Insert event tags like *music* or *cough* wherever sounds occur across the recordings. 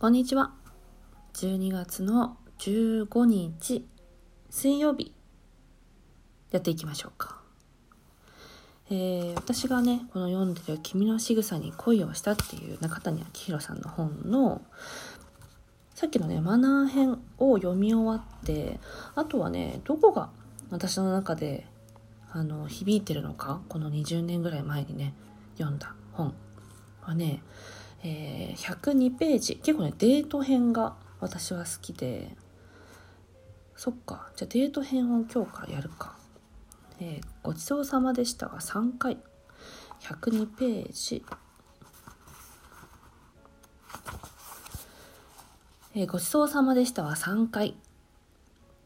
こんにちは。12月の15日水曜日やっていきましょうか。えー、私がね、この読んでる君の仕草に恋をしたっていう中谷明宏さんの本のさっきのね、マナー編を読み終わって、あとはね、どこが私の中であの響いてるのか、この20年ぐらい前にね、読んだ本はね、えー、102ページ。結構ねデート編が私は好きで。そっか。じゃあデート編を今日からやるか、えー、ごちそうさまでしたが3回102ページ。えー、ごちそうさまでしたは3回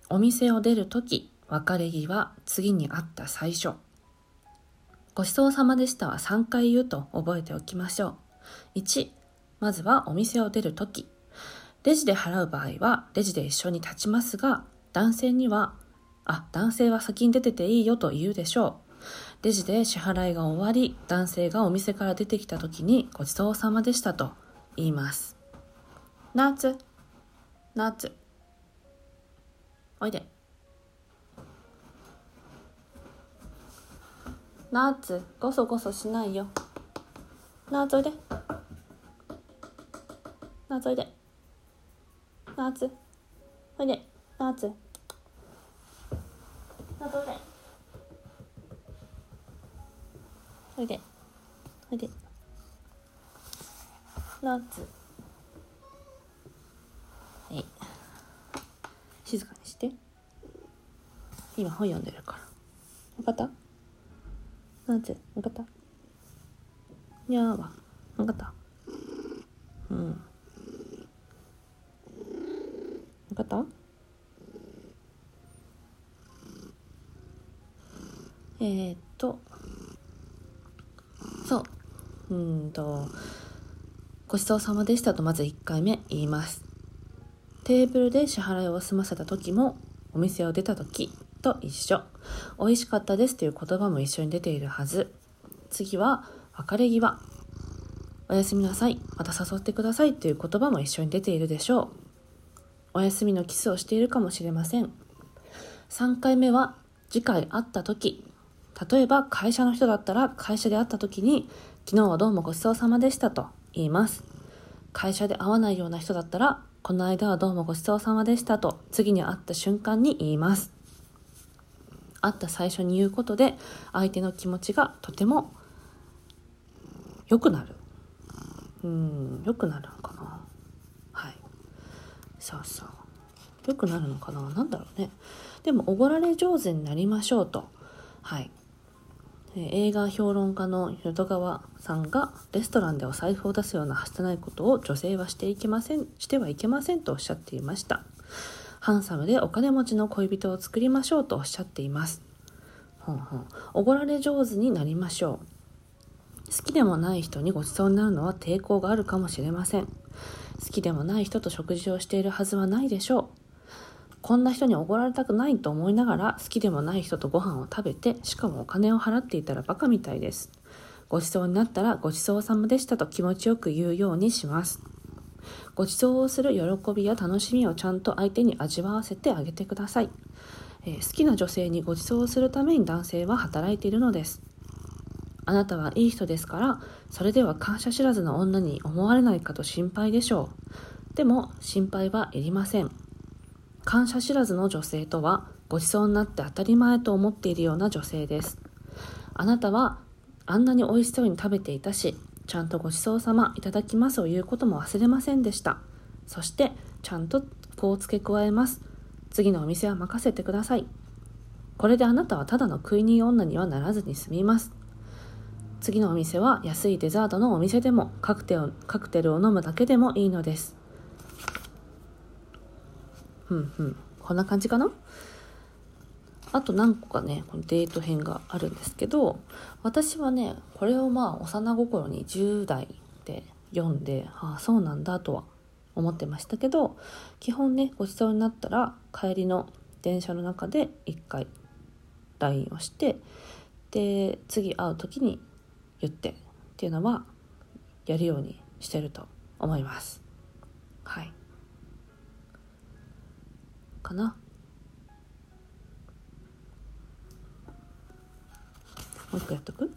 お店を出るとき別れ際次に会った最初。ごちそうさまでしたは3回言うと覚えておきましょう。1、まずはお店を出るとき。レジで払う場合は、レジで一緒に立ちますが、男性には、あ、男性は先に出てていいよと言うでしょう。レジで支払いが終わり、男性がお店から出てきた時にごちそうさまでしたと言います。夏、夏。おいで。夏、ごそごそしないよ。夏おいで。夏おいで。夏おいで。夏夏おいで。おいで。おいで。夏はい。静かにして。今本読んでるから。分かった？夏分かった？にゃーは分かった。うん。分かった？えー、っと。そう。うんと。ごちそうさまでしたとまず1回目言います。テーブルで支払いを済ませた時もお店を出た時と一緒。美味しかったですという言葉も一緒に出ているはず。次は別れ際おやすみなさいまた誘ってくださいという言葉も一緒に出ているでしょうお休みのキスをしているかもしれません。3回目は次回会った時、例えば会社の人だったら会社で会った時に昨日はどうもごちそうさまでしたと言います。会社で会わないような人だったらこの間はどうもごちそうさまでしたと次に会った瞬間に言います。会った最初に言うことで相手の気持ちがとても良くなる。うん、良くなるのかな。はい。そうそう。良くなるのかな。何だろうね。でもおごられ上手になりましょうと。はい。映画評論家の淀川さんがレストランでお財布を出すようなはずないことを女性はしていけませんしてはいけませんとおっしゃっていました。ハンサムでお金持ちの恋人を作りましょうとおっしゃっています。ほんほん。おごられ上手になりましょう。好きでもない人にごちそうになるのは抵抗があるかもしれません好きでもない人と食事をしているはずはないでしょう。こんな人におごられたくないと思いながら好きでもない人とご飯を食べてしかもお金を払っていたらバカみたいです。ごちそうになったらごちそうさまでしたと気持ちよく言うようにします。ごちそうをする喜びや楽しみをちゃんと相手に味わわせてあげてください。えー、好きな女性にごちそうをするために男性は働いているのです。あなたはいい人ですから、それでは感謝知らずの女に思われないかと心配でしょう。でも、心配はいりません。感謝知らずの女性とは、ごちそうになって当たり前と思っているような女性です。あなたは、あんなに美味しそうに食べていたし、ちゃんとごちそうさまいただきますを言うことも忘れませんでした。そして、ちゃんとこう付け加えます。次のお店は任せてください。これであなたはただの食い逃げ女にはならずに済みます。次のお店は安いデザートのお店でもカクテルカクテルを飲むだけでもいいのです。ふんふん。こんな感じかな？あと何個かね、このデート編があるんですけど、私はね、これをまあ幼心に10代で読んで、ああ、そうなんだとは思ってましたけど、基本ね、ごちそうになったら帰りの電車の中で1回 LINE をして、で、次会う時に言ってっていうのはやるようにしてると思います。はい。かな。もう一個やっとく？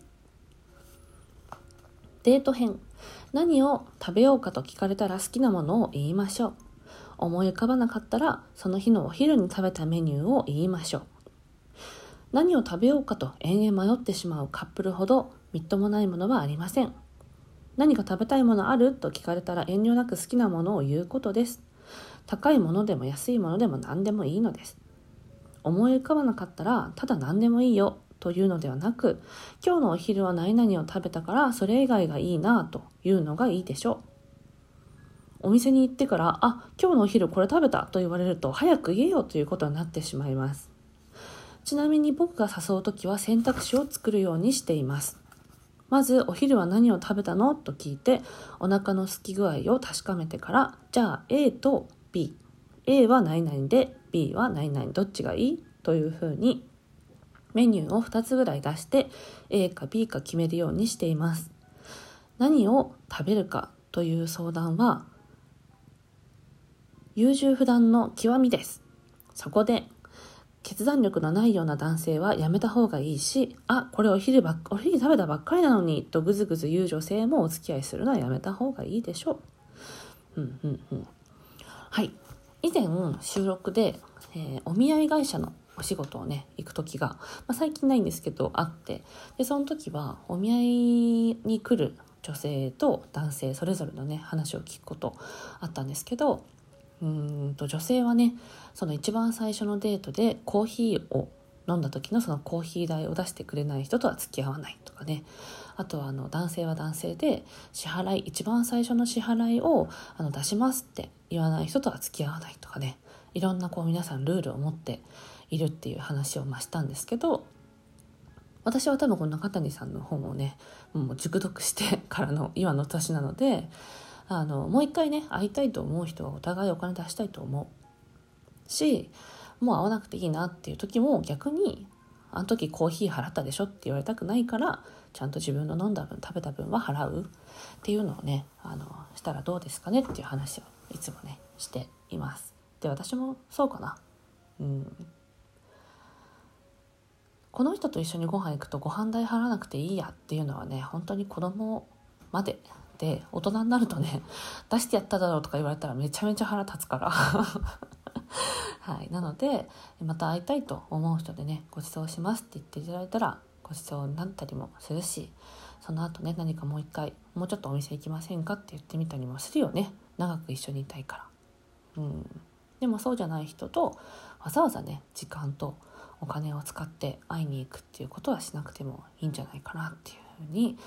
デート編。何を食べようかと聞かれたら好きなものを言いましょう。思い浮かばなかったらその日のお昼に食べたメニューを言いましょう。何を食べようかと延々迷ってしまうカップルほどみっともないものはありません。何か食べたいものあると聞かれたら遠慮なく好きなものを言うことです。高いものでも安いものでも何でもいいのです。思い浮かばなかったらただ何でもいいよというのではなく今日のお昼は何々を食べたからそれ以外がいいなというのがいいでしょう。お店に行ってから「あ今日のお昼これ食べた」と言われると早く言えよということになってしまいます。ちなみに僕が誘う時は選択肢を作るようにしています。まずお昼は何を食べたの？と聞いてお腹の空き具合を確かめてからじゃあ A と B A は何々で B は何々。どっちがいい？というふうにメニューを2つぐらい出して A か B か決めるようにしています。何を食べるかという相談は優柔不断の極みです。そこで決断力のないような男性はやめた方がいいし、あ、これお昼ばっ、お昼食べたばっかりなのに、とぐずぐず言う女性もお付き合いするのはやめた方がいいでしょう。うんうんうん。はい。以前、収録で、えー、お見合い会社のお仕事をね、行く時が、まあ、最近ないんですけど、あって、で、その時は、お見合いに来る女性と男性、それぞれのね、話を聞くことあったんですけど、うんと女性はねその一番最初のデートでコーヒーを飲んだ時のそのコーヒー代を出してくれない人とは付き合わないとかね。あとはあの男性は男性で支払い一番最初の支払いをあの出しますって言わない人とは付き合わないとかね。いろんなこう皆さんルールを持っているっていう話をましたんですけど私は多分この中谷さんの本をねもう熟読してからの今の年なのであのもう一回ね会いたいと思う人はお互いお金出したいと思うしもう会わなくていいなっていう時も逆にあの時コーヒー払ったでしょって言われたくないからちゃんと自分の飲んだ分食べた分は払うっていうのをねあのしたらどうですかねっていう話をいつもねしています。で私もそうかな。うん。この人と一緒にご飯行くとご飯代払わなくていいやっていうのはね本当に子供までで大人になるとね *laughs* 出してやっただろうとか言われたらめちゃめちゃ腹立つから。*laughs* はい、なのでまた会いたいと思う人でねご馳走しますって言っていただいたらご馳走になったりもするしその後ね何かもう一回もうちょっとお店行きませんかって言ってみたりもするよね。長く一緒にいたいから。うん。でもそうじゃない人とわざわざね時間とお金を使って会いに行くっていうことはしなくてもいいんじゃないかなっていうふうに、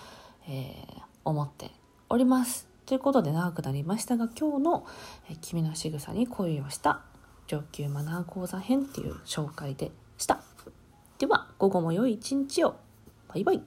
えー、思っております。ということで長くなりましたが今日の「君の仕草に恋をした上級マナー講座編」っていう紹介でした。では午後も良い一日を。バイバイ。